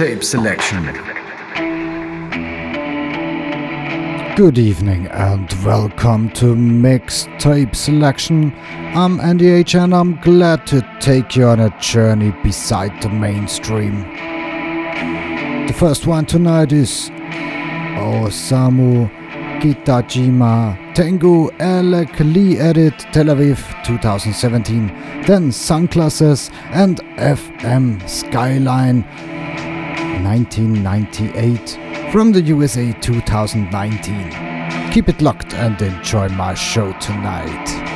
Mixtape Selection. Good evening and welcome to Mixtape Selection. I'm Andy H and I'm glad to take you on a journey beside the mainstream. The first one tonight is Osamu Kitajima Tengu Elek Lee Edit Tel Aviv 2017, then Sunglasses and FM Skyline 1998 from the USA 2019. Keep it locked and enjoy my show tonight.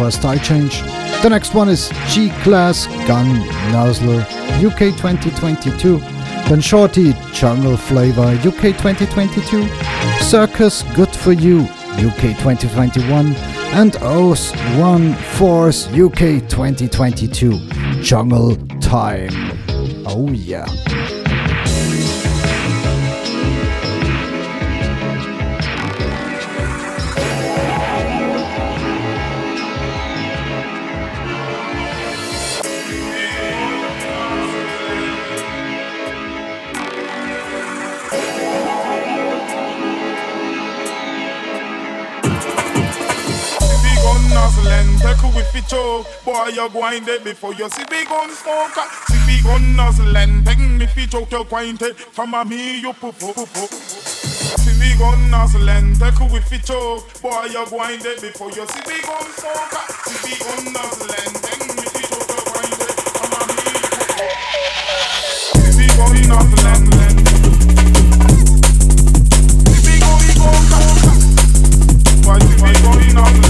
For style change. The next one is G-Class Gun Nuzzler UK 2022. Then Shorty Jungle Flavor UK 2022. Circus Good For You UK 2021. And O's One Force UK 2022. Jungle Time. Oh yeah. Choke. Boy, you grind it before you see big gun smoker. Uh, see big gun nuzzling, bang me fi choke you grind it. From a me you poo poo poo poo. See big take a whiff it choke. Boy, you grind it before you see big gun smoker. Uh, see big gun nuzzling, bang me fi choke you grind it. From a me. Why?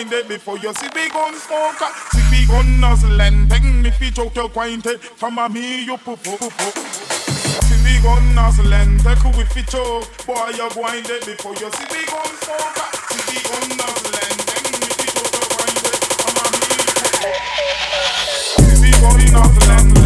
It before you see big gun smoker. See big gun nuzzling, bang me fi choke you grind it. From a me you poo poo poo. See big gun nuzzling, take a whiff it choke. Boy, you grind it before you see big gun smoker. See big gun nuzzling, bang me fi choke you grind it. From a me you poo poo. See big gun nuzzling.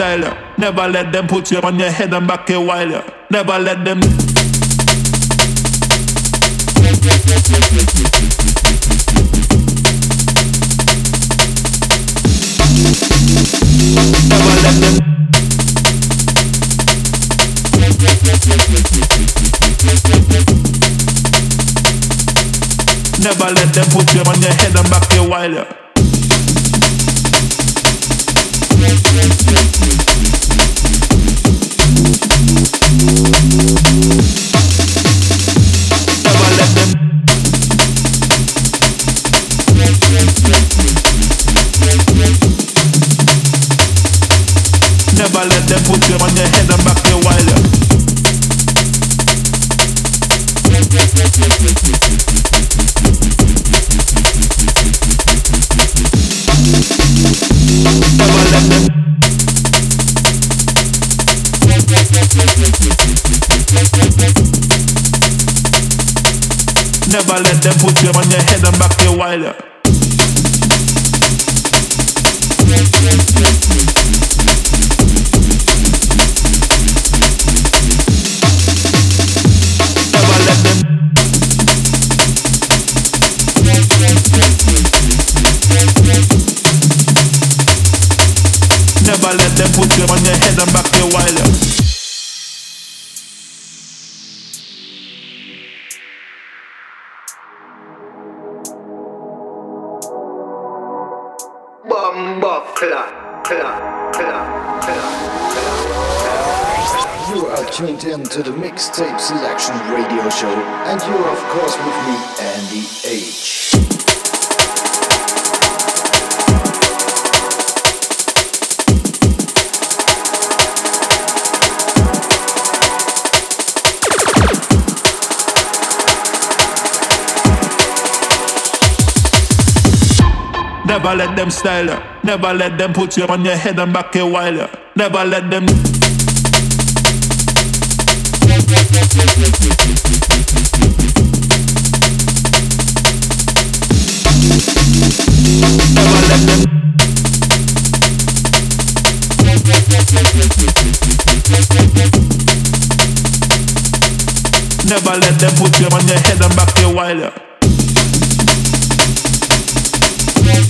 Style. Never let them put you on your head and back a while. Never let them. Never let them. Never let them put you on your head and back a while Never let them put you on your head and back a while you. Never Never let them put you on your head and back a while you. Bomba clap, clap, clap, clap. You are tuned in to the Mixtape Selection Radio Show, and you are, of course, with me, Andy H. Never let them style you. Never let them put you on your head and back a while you. Never let them. Never let them. Never let them put you on your head and back a while you.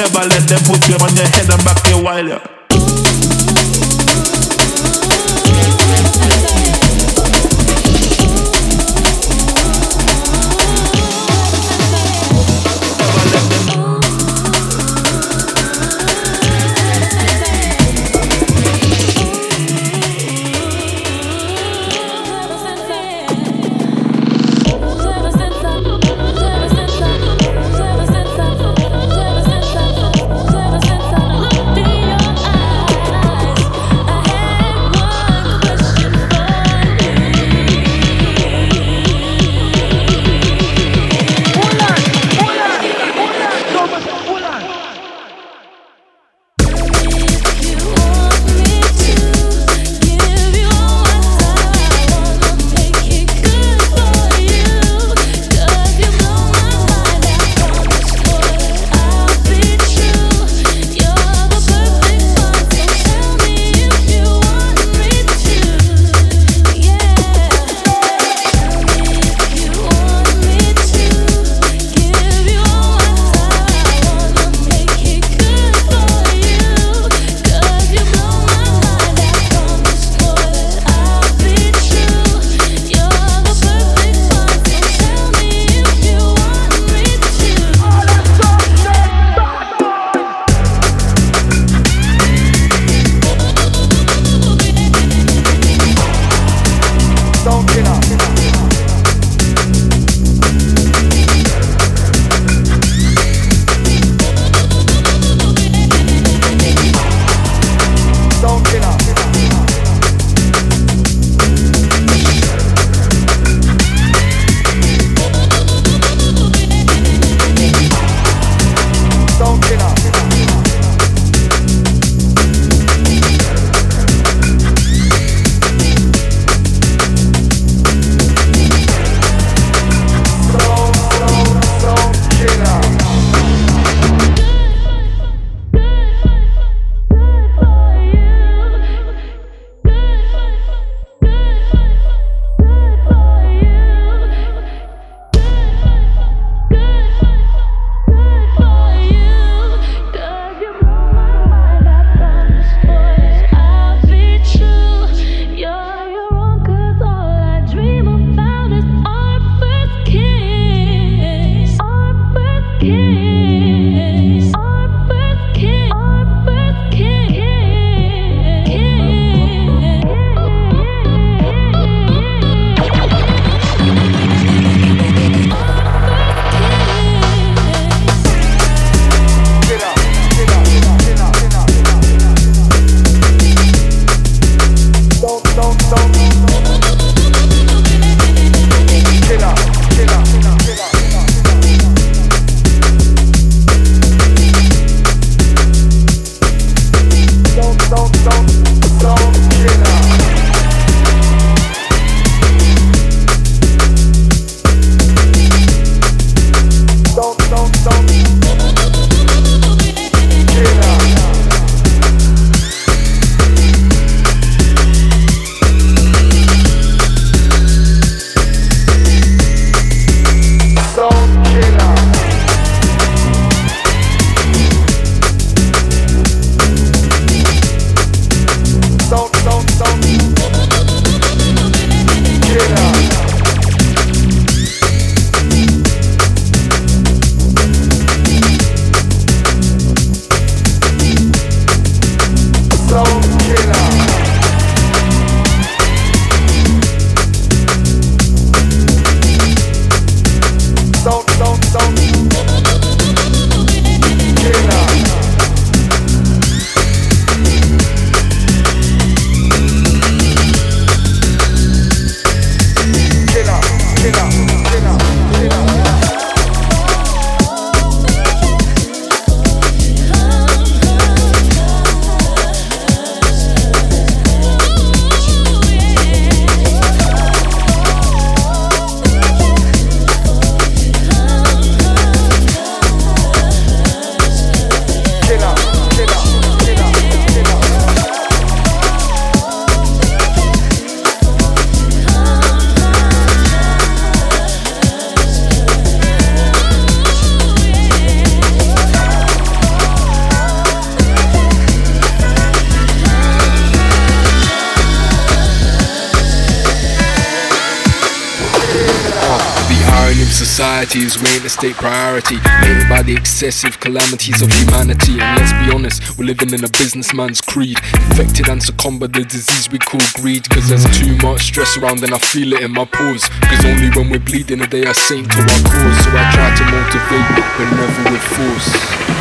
Never let them put you on your head and back a while you. Of humanity. And let's be honest, we're living in a businessman's creed. Infected and succumb by the disease we call greed. Cause there's too much stress around and I feel it in my pores. Cause only when we're bleeding are they a saint to our cause. So I try to motivate, but never with force.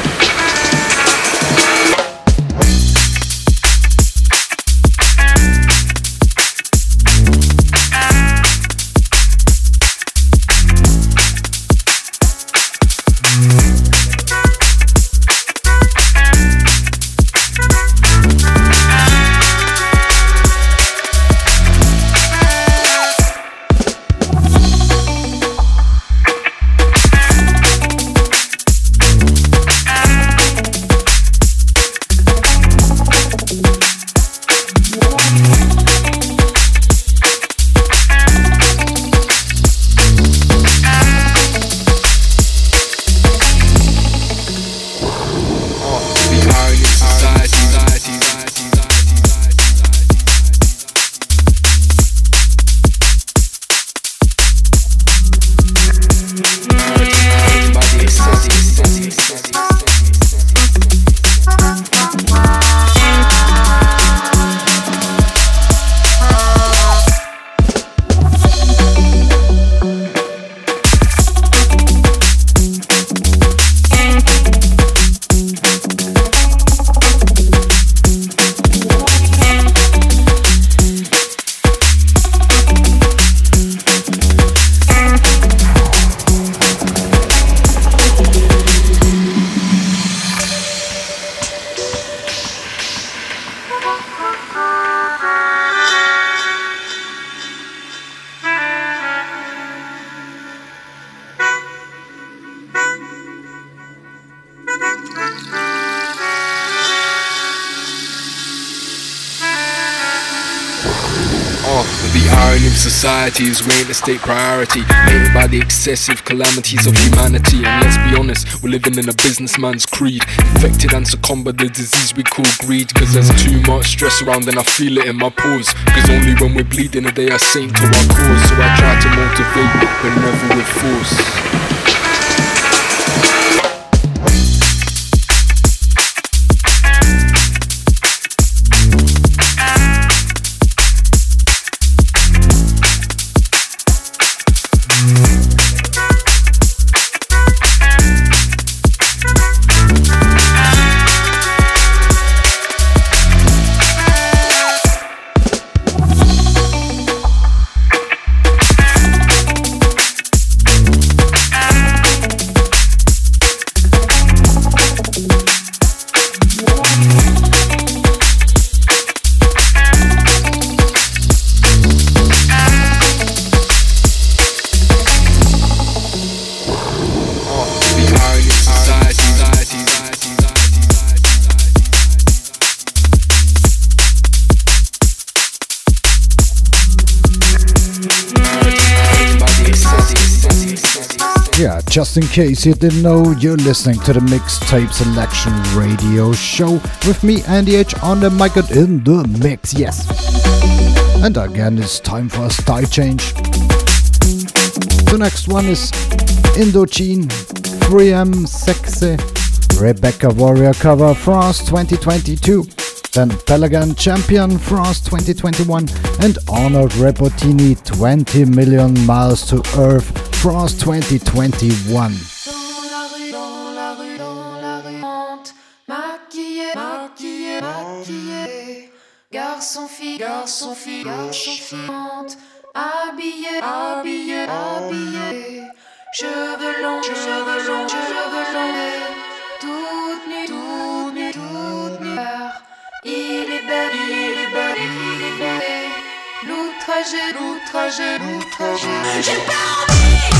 State priority. Hated by the excessive calamities of humanity. And let's be honest, we're living in a businessman's creed. Infected and succumb by the disease we call greed. Cause there's too much stress around and I feel it in my pores. Cause only when we're bleeding are they a saint to our cause. So I try to motivate, but never with force. Just in case you didn't know, you're listening to the Mixtape Selection Radio Show with me, Andy H, on the mic and in the mix, yes. And again, it's time for a style change. The next one is Indochine, 3M Sexy, Rebeka Warrior cover, France 2022. Then Pelagan Champion France 2021 and Arnold Repotini 20 million miles to Earth France 2021. Garçon, fille, garçon, fille, garçon, fille, habillé, habillé, habillé, cheveux longs, cheveux longs, cheveux longs, toute nue, toute nue, toute nue, il est belle, il est belle, il est belle, l'outrager, l'outrager, l'outrager. J'ai pas envie.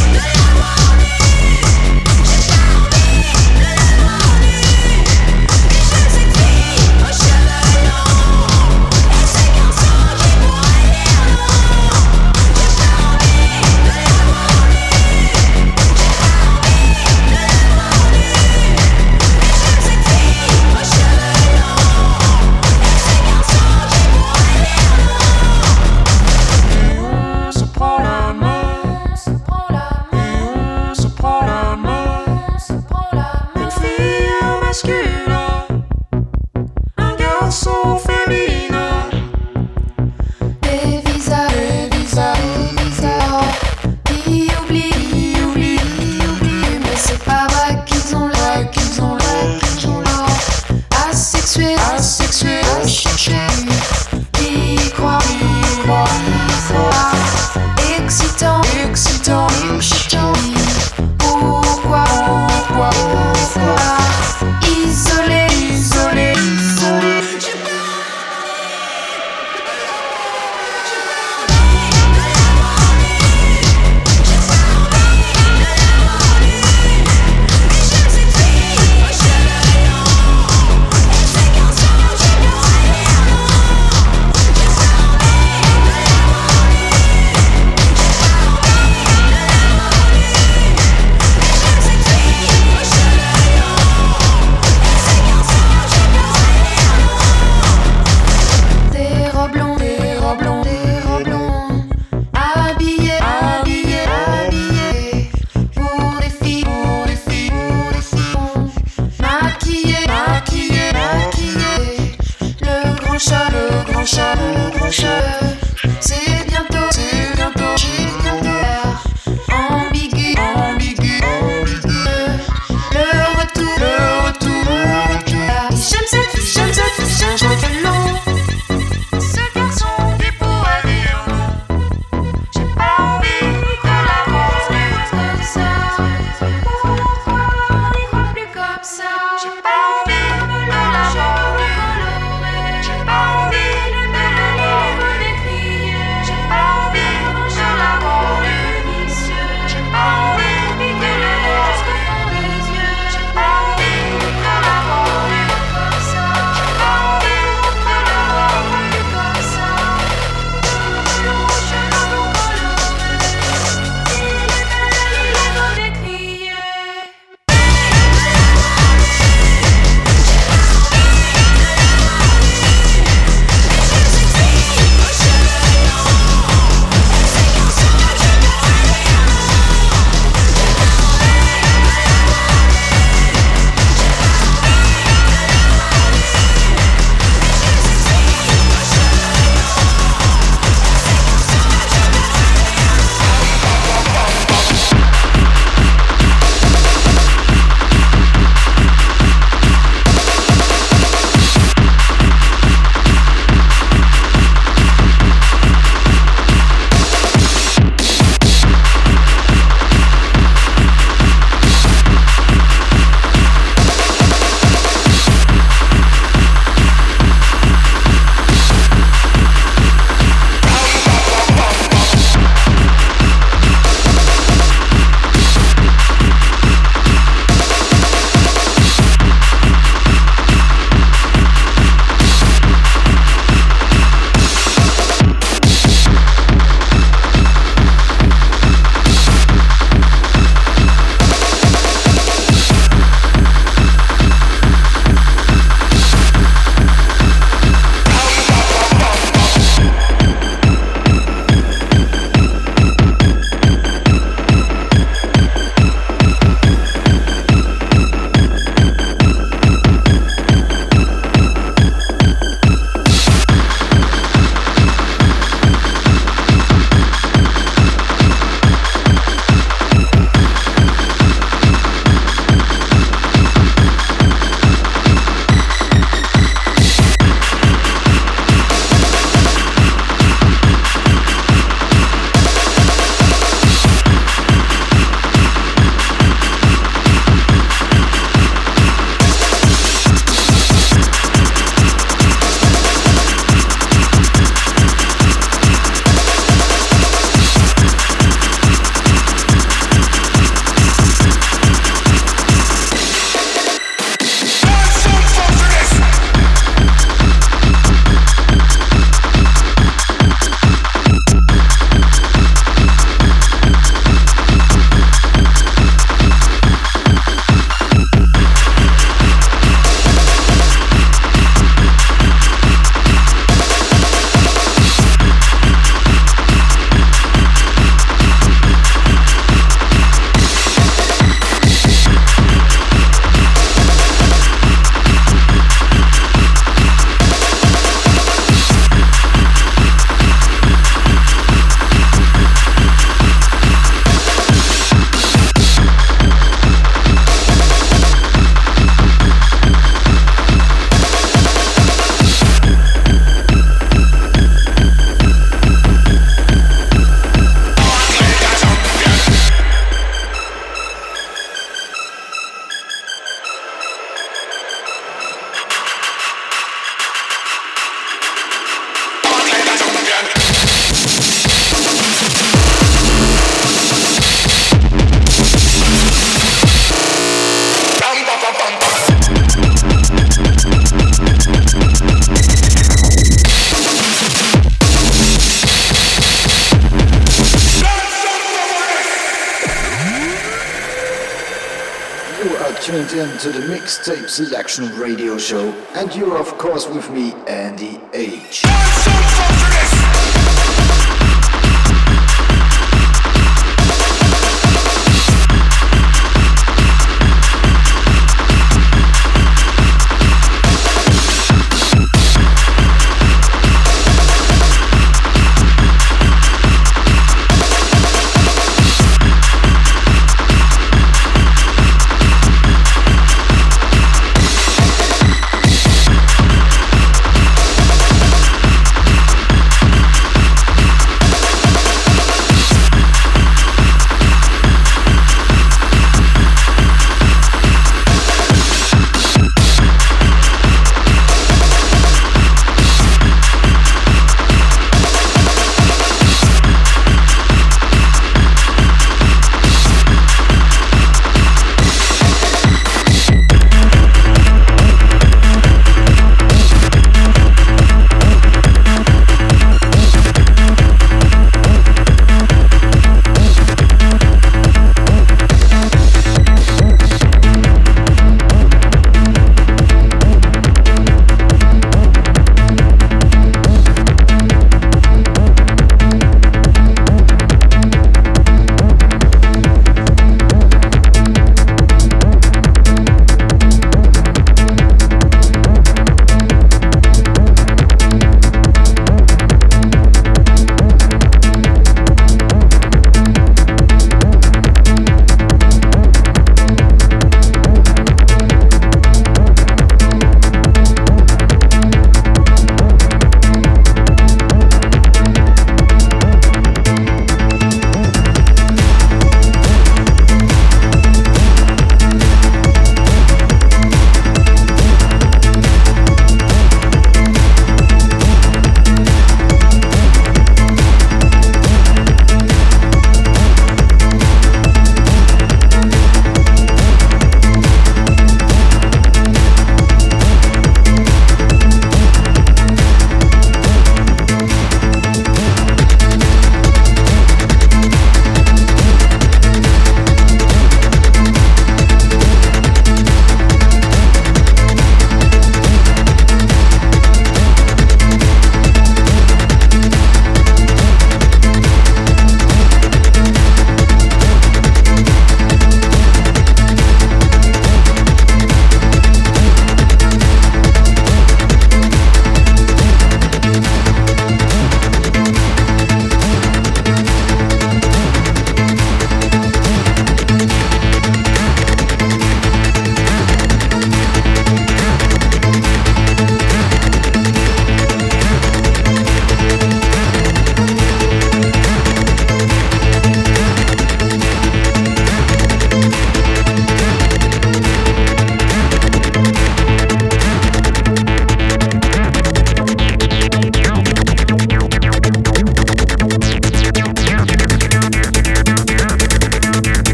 Mixtape Selection Radio Show, and you're of course with me, Andy H.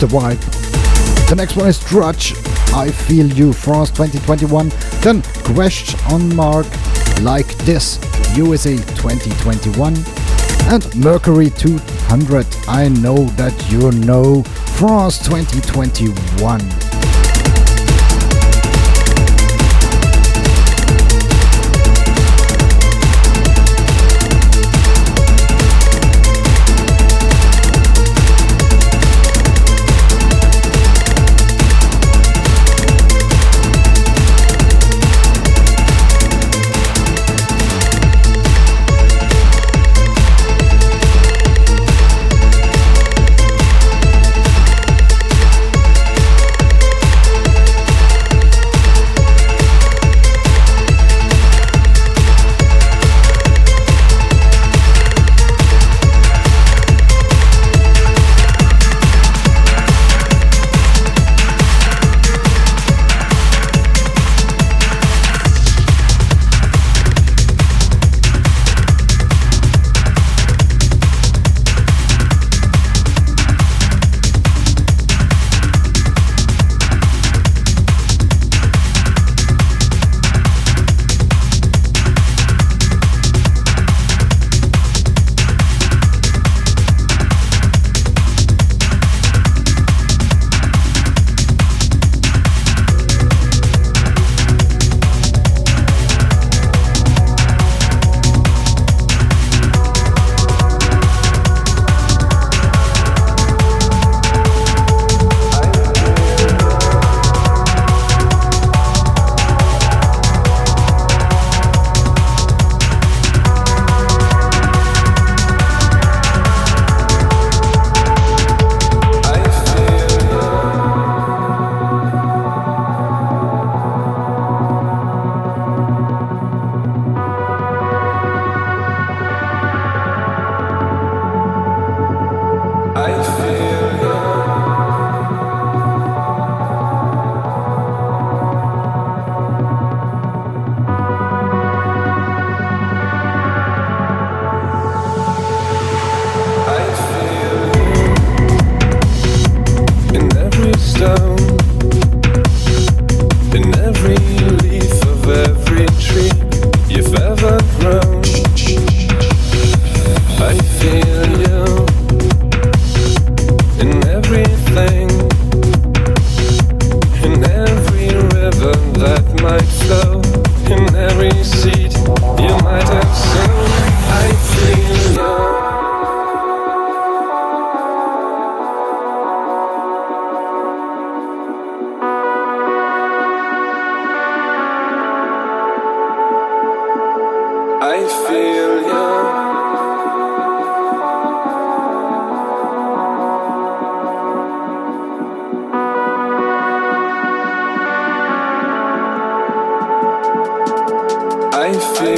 the vibe. The next one is Drudge. I Feel You Frost 2021. Then Question Mark Like This USA 2021. And Mercury 200. I know that you know Frost 2021.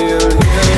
feel you.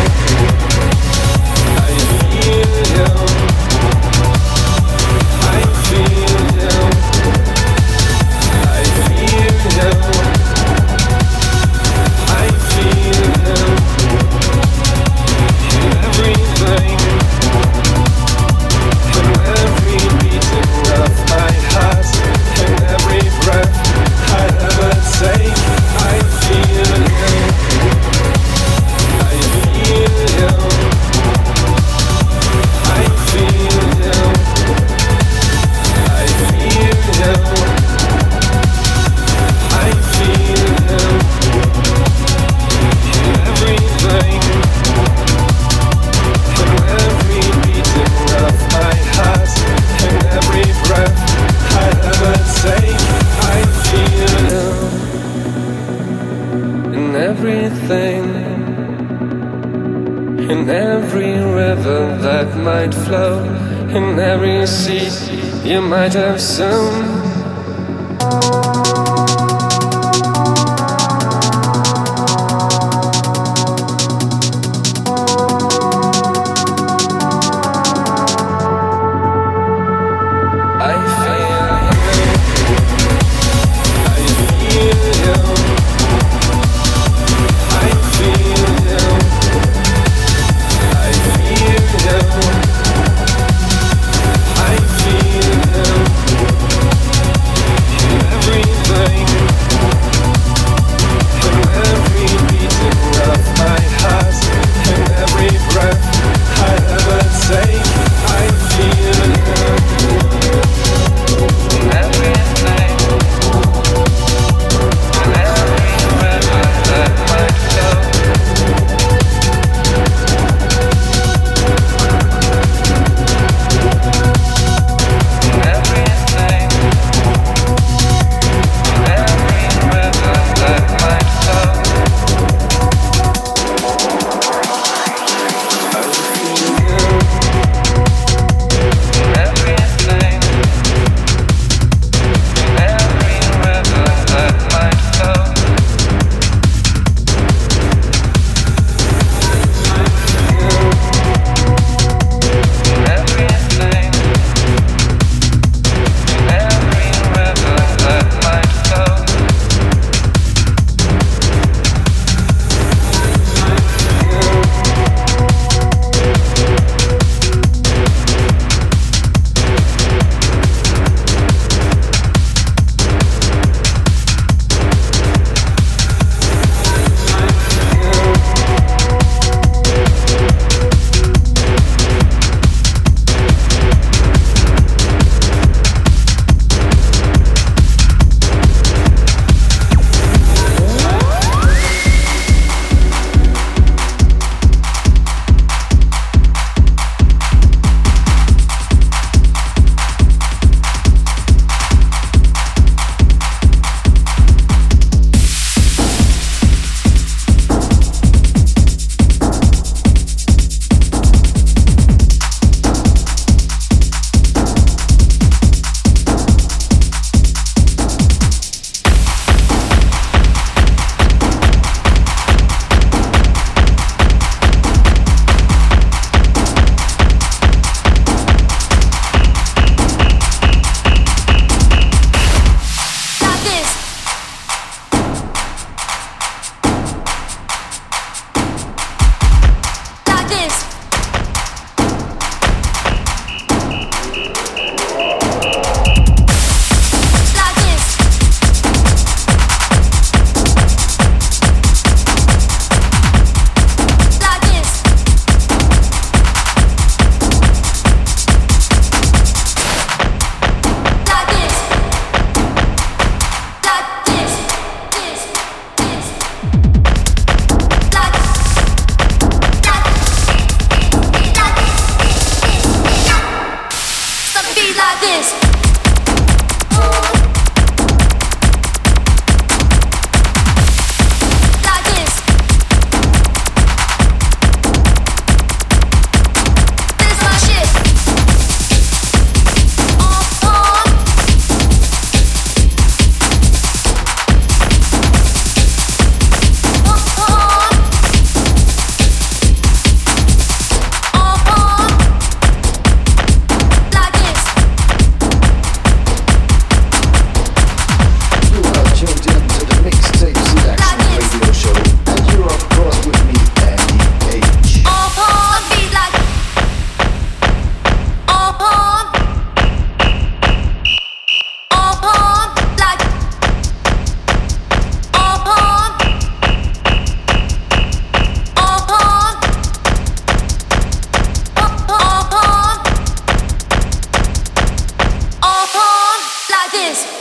this.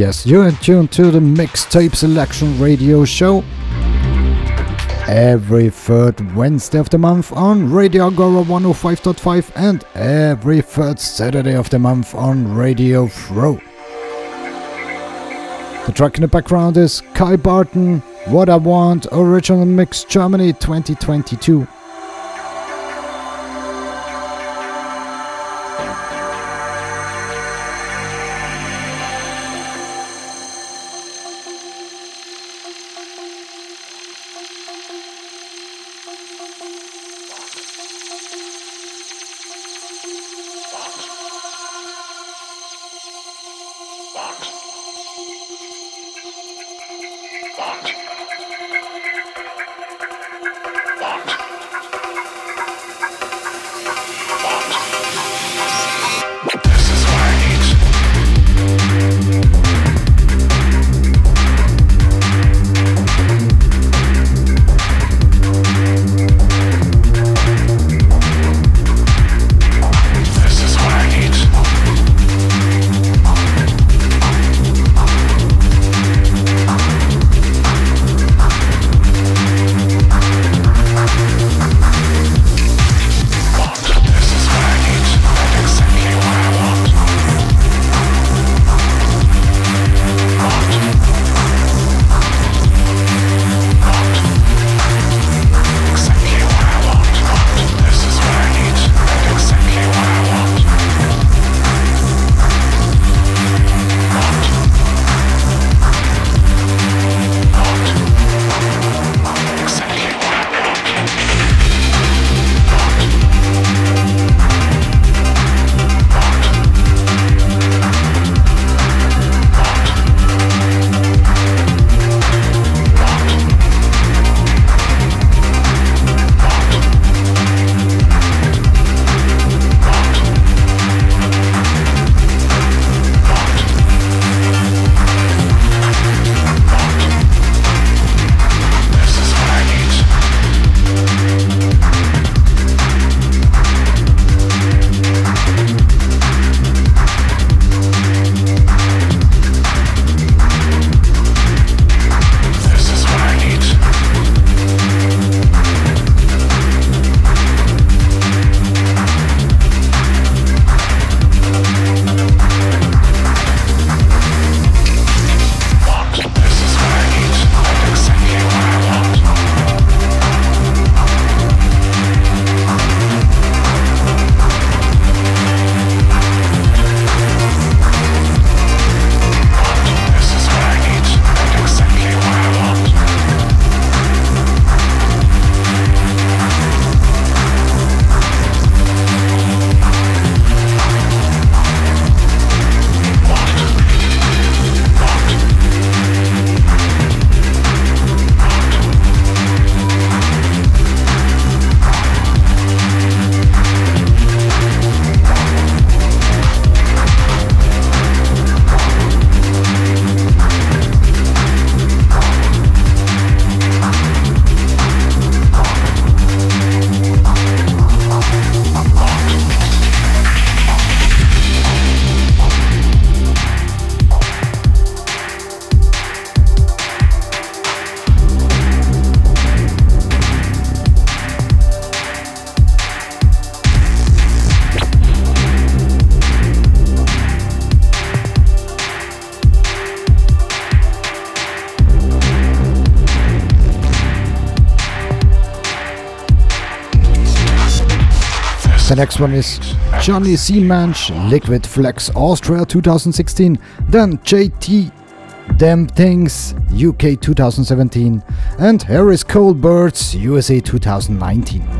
Yes, you're in tune to the Mixtape Selection Radio Show every third Wednesday of the month on Radio Agora 105.5 and every third Saturday of the month on Radio FRO. The track in the background is Kai Barton, What I Want, Original Mix Germany 2022. Next one is Johnny Seamanch, Liquid Flex Austria 2016, then JT Them Things UK 2017, and Harris Coldbirds USA 2019.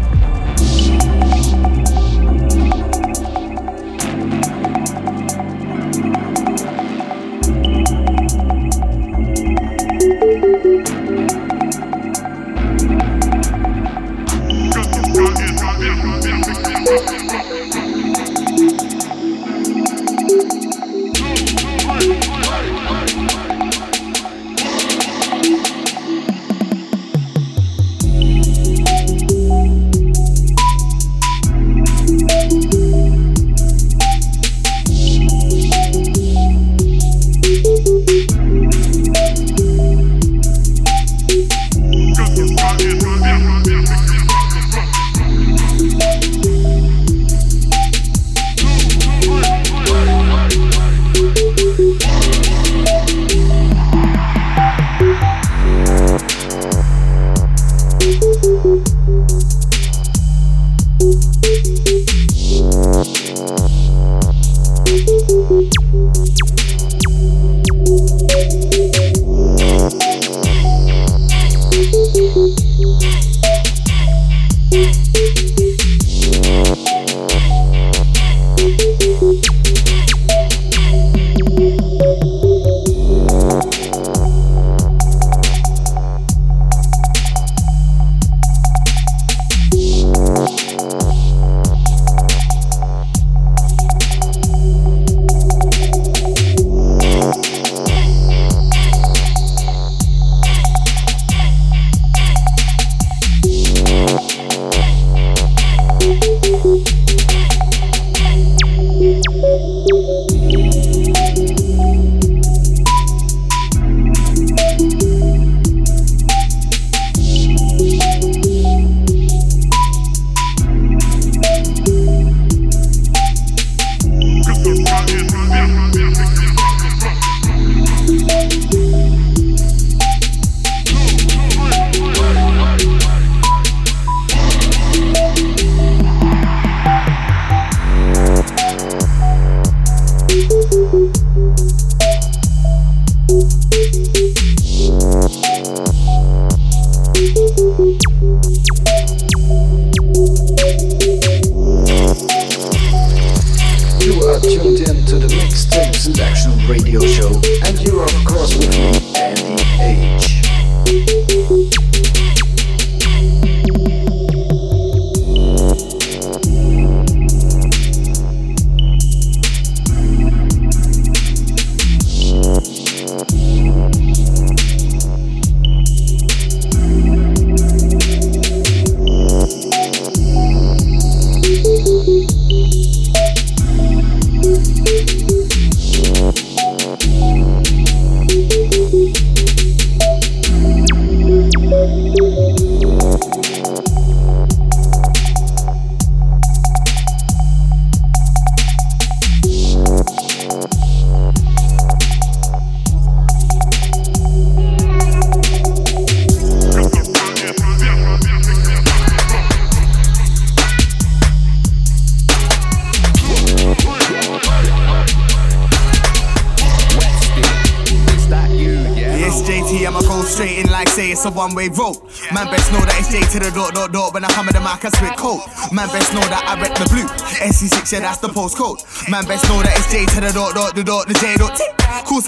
Postcode. Man, best know that it's J to the dot, dot, the dot, the J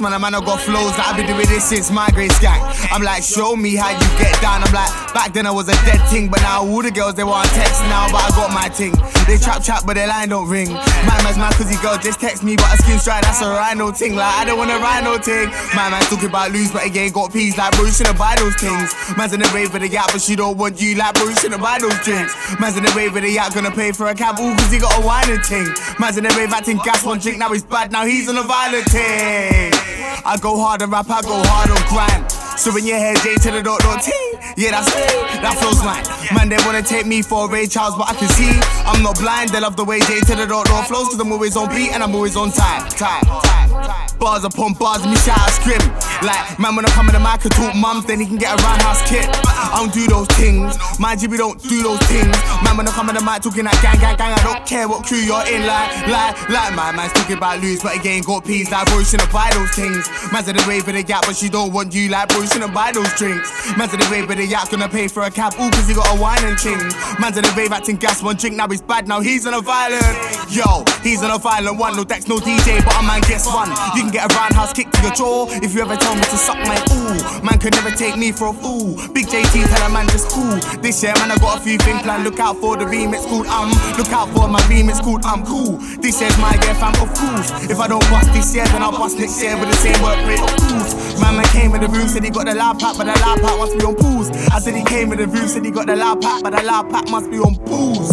man, a man, I got oh, flows. Like I've been doing this since my grade gang. I'm like, show me how you get down. I'm like, back then I was a dead thing, but now all the girls they want text now, but I got my thing. They trap trap, but their line don't ring. My man's my he girl just text me, but a skin stride, that's a rhino ting. Like, I don't want a rhino ting. My man's talking about lose, but he ain't got peas. Like, bro, you shouldn't buy those things. Man's in the rave with the yacht, but she don't want you. Like, bro, you shouldn't buy those drinks. Man's in the rave with the yacht, gonna pay for a cab, ooh, cause he got a whining ting. Man's in the rave acting gas, one drink, now he's bad, now he's on a violent ting. I go hard rap, I go hard on grind. So in your head, J to the dot dot T. Yeah, that's me. That flows mine. Man, they wanna take me for Ray Charles, but I can see I'm not blind. They love the way J to the dot dot flows, cause I'm always on beat and I'm always on time. Time, time, time. Bars upon bars, me shout out scrim. Like, man, when I come in the mic and talk mums, then he can get a roundhouse kick. I don't do those things. My GB don't do those things. Man, when I come in the mic talking that gang, gang, gang, I don't care what crew you're in. Like, like, like, my man's talking about lose, but again, got peas. Like, boy, you shouldn't buy those things. Man's in the rave with the gap, but she don't want you. Like, boy, you shouldn't buy those drinks. Man's in the rave with the yacht, gonna pay for a cab, ooh, cause he got a wine and ting. Man's in the rave acting gas, one drink, now he's bad, now he's on a violent. Yo, he's on a violent one, no Dex, no DJ, but a man gets one. You can get a roundhouse kick to your jaw if you ever tell to suck my ooh. Man could never take me for a fool. Big JT tell a man just cool. This year, man, I got a few things planned. Look out for the remix called Um. Look out for my remix called I'm Cool. This year's my year, fam, of course. If I don't bust this year, then I'll bust next year with the same work rate, of course. Man, man came in the room, said he got the loud pack, but the loud pack must be on pools. I said he came in the room, said he got the loud pack, but the loud pack must be on pools.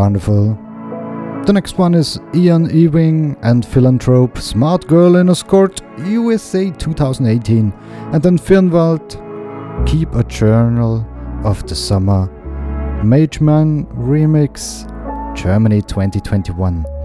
Wonderful. The next one is Ian Ewing and Philanthrope, Smart Girl in a Skirt, USA 2018. And then Firnwald, Keep a Journal of the Summer, Mageman Remix, Germany 2021.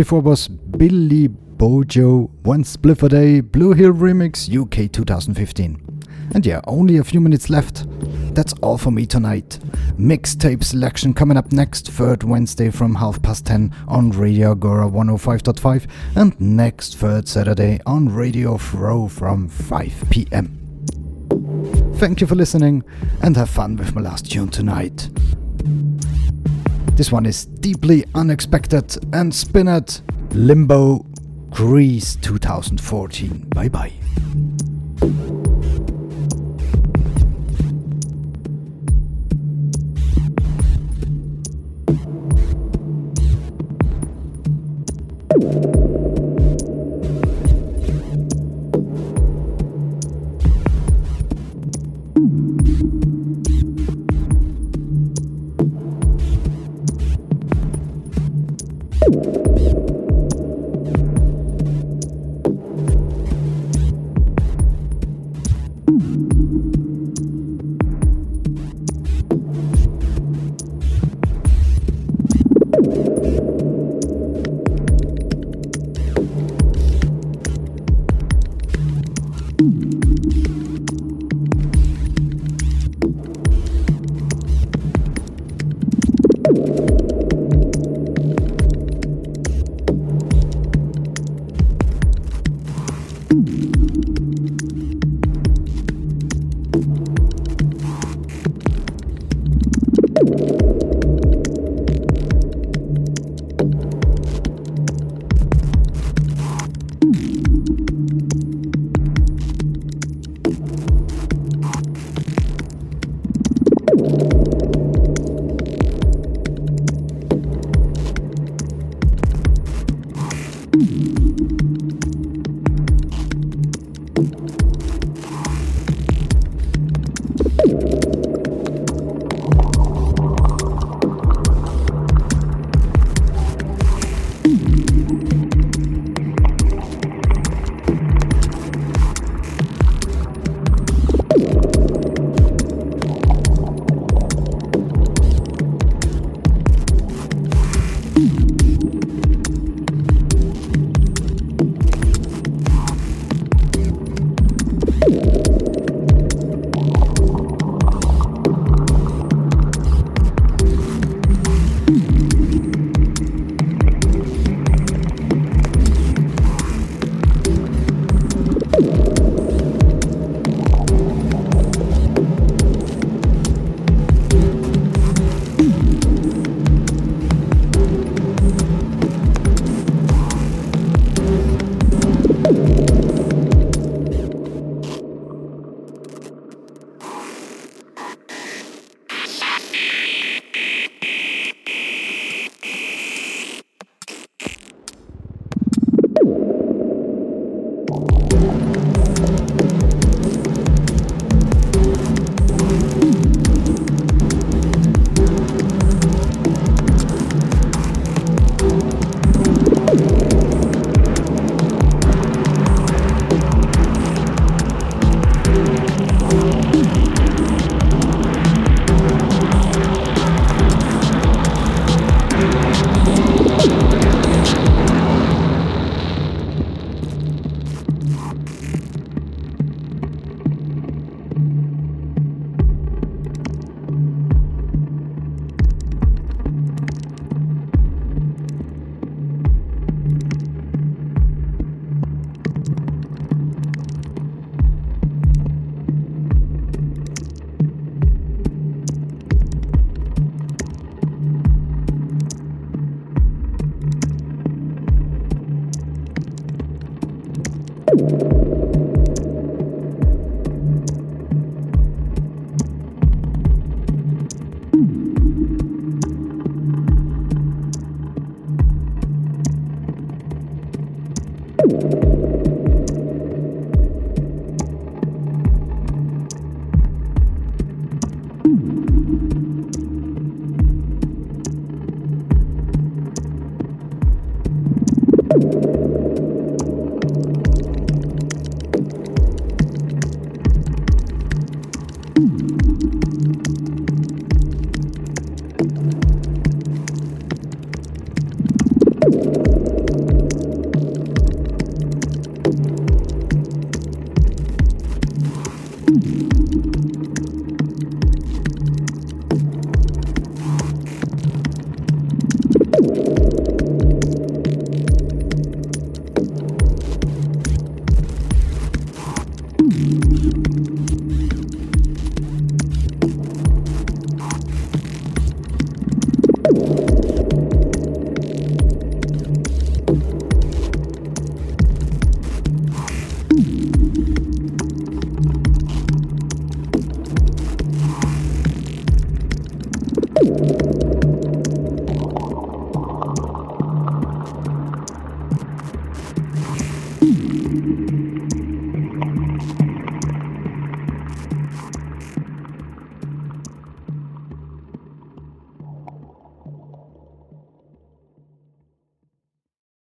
Before was Billy Bojo, One Spliff a Day, Blue Hill Remix, UK 2015. And yeah, only a few minutes left. That's all for me tonight. Mixtape selection coming up next, third Wednesday from half past 10 on Radio Agora 105.5, and next third Saturday on Radio FRO from 5 pm. Thank you for listening and have fun with my last tune tonight. This one is deeply unexpected and spin it Limbo Greece 2014. Bye bye.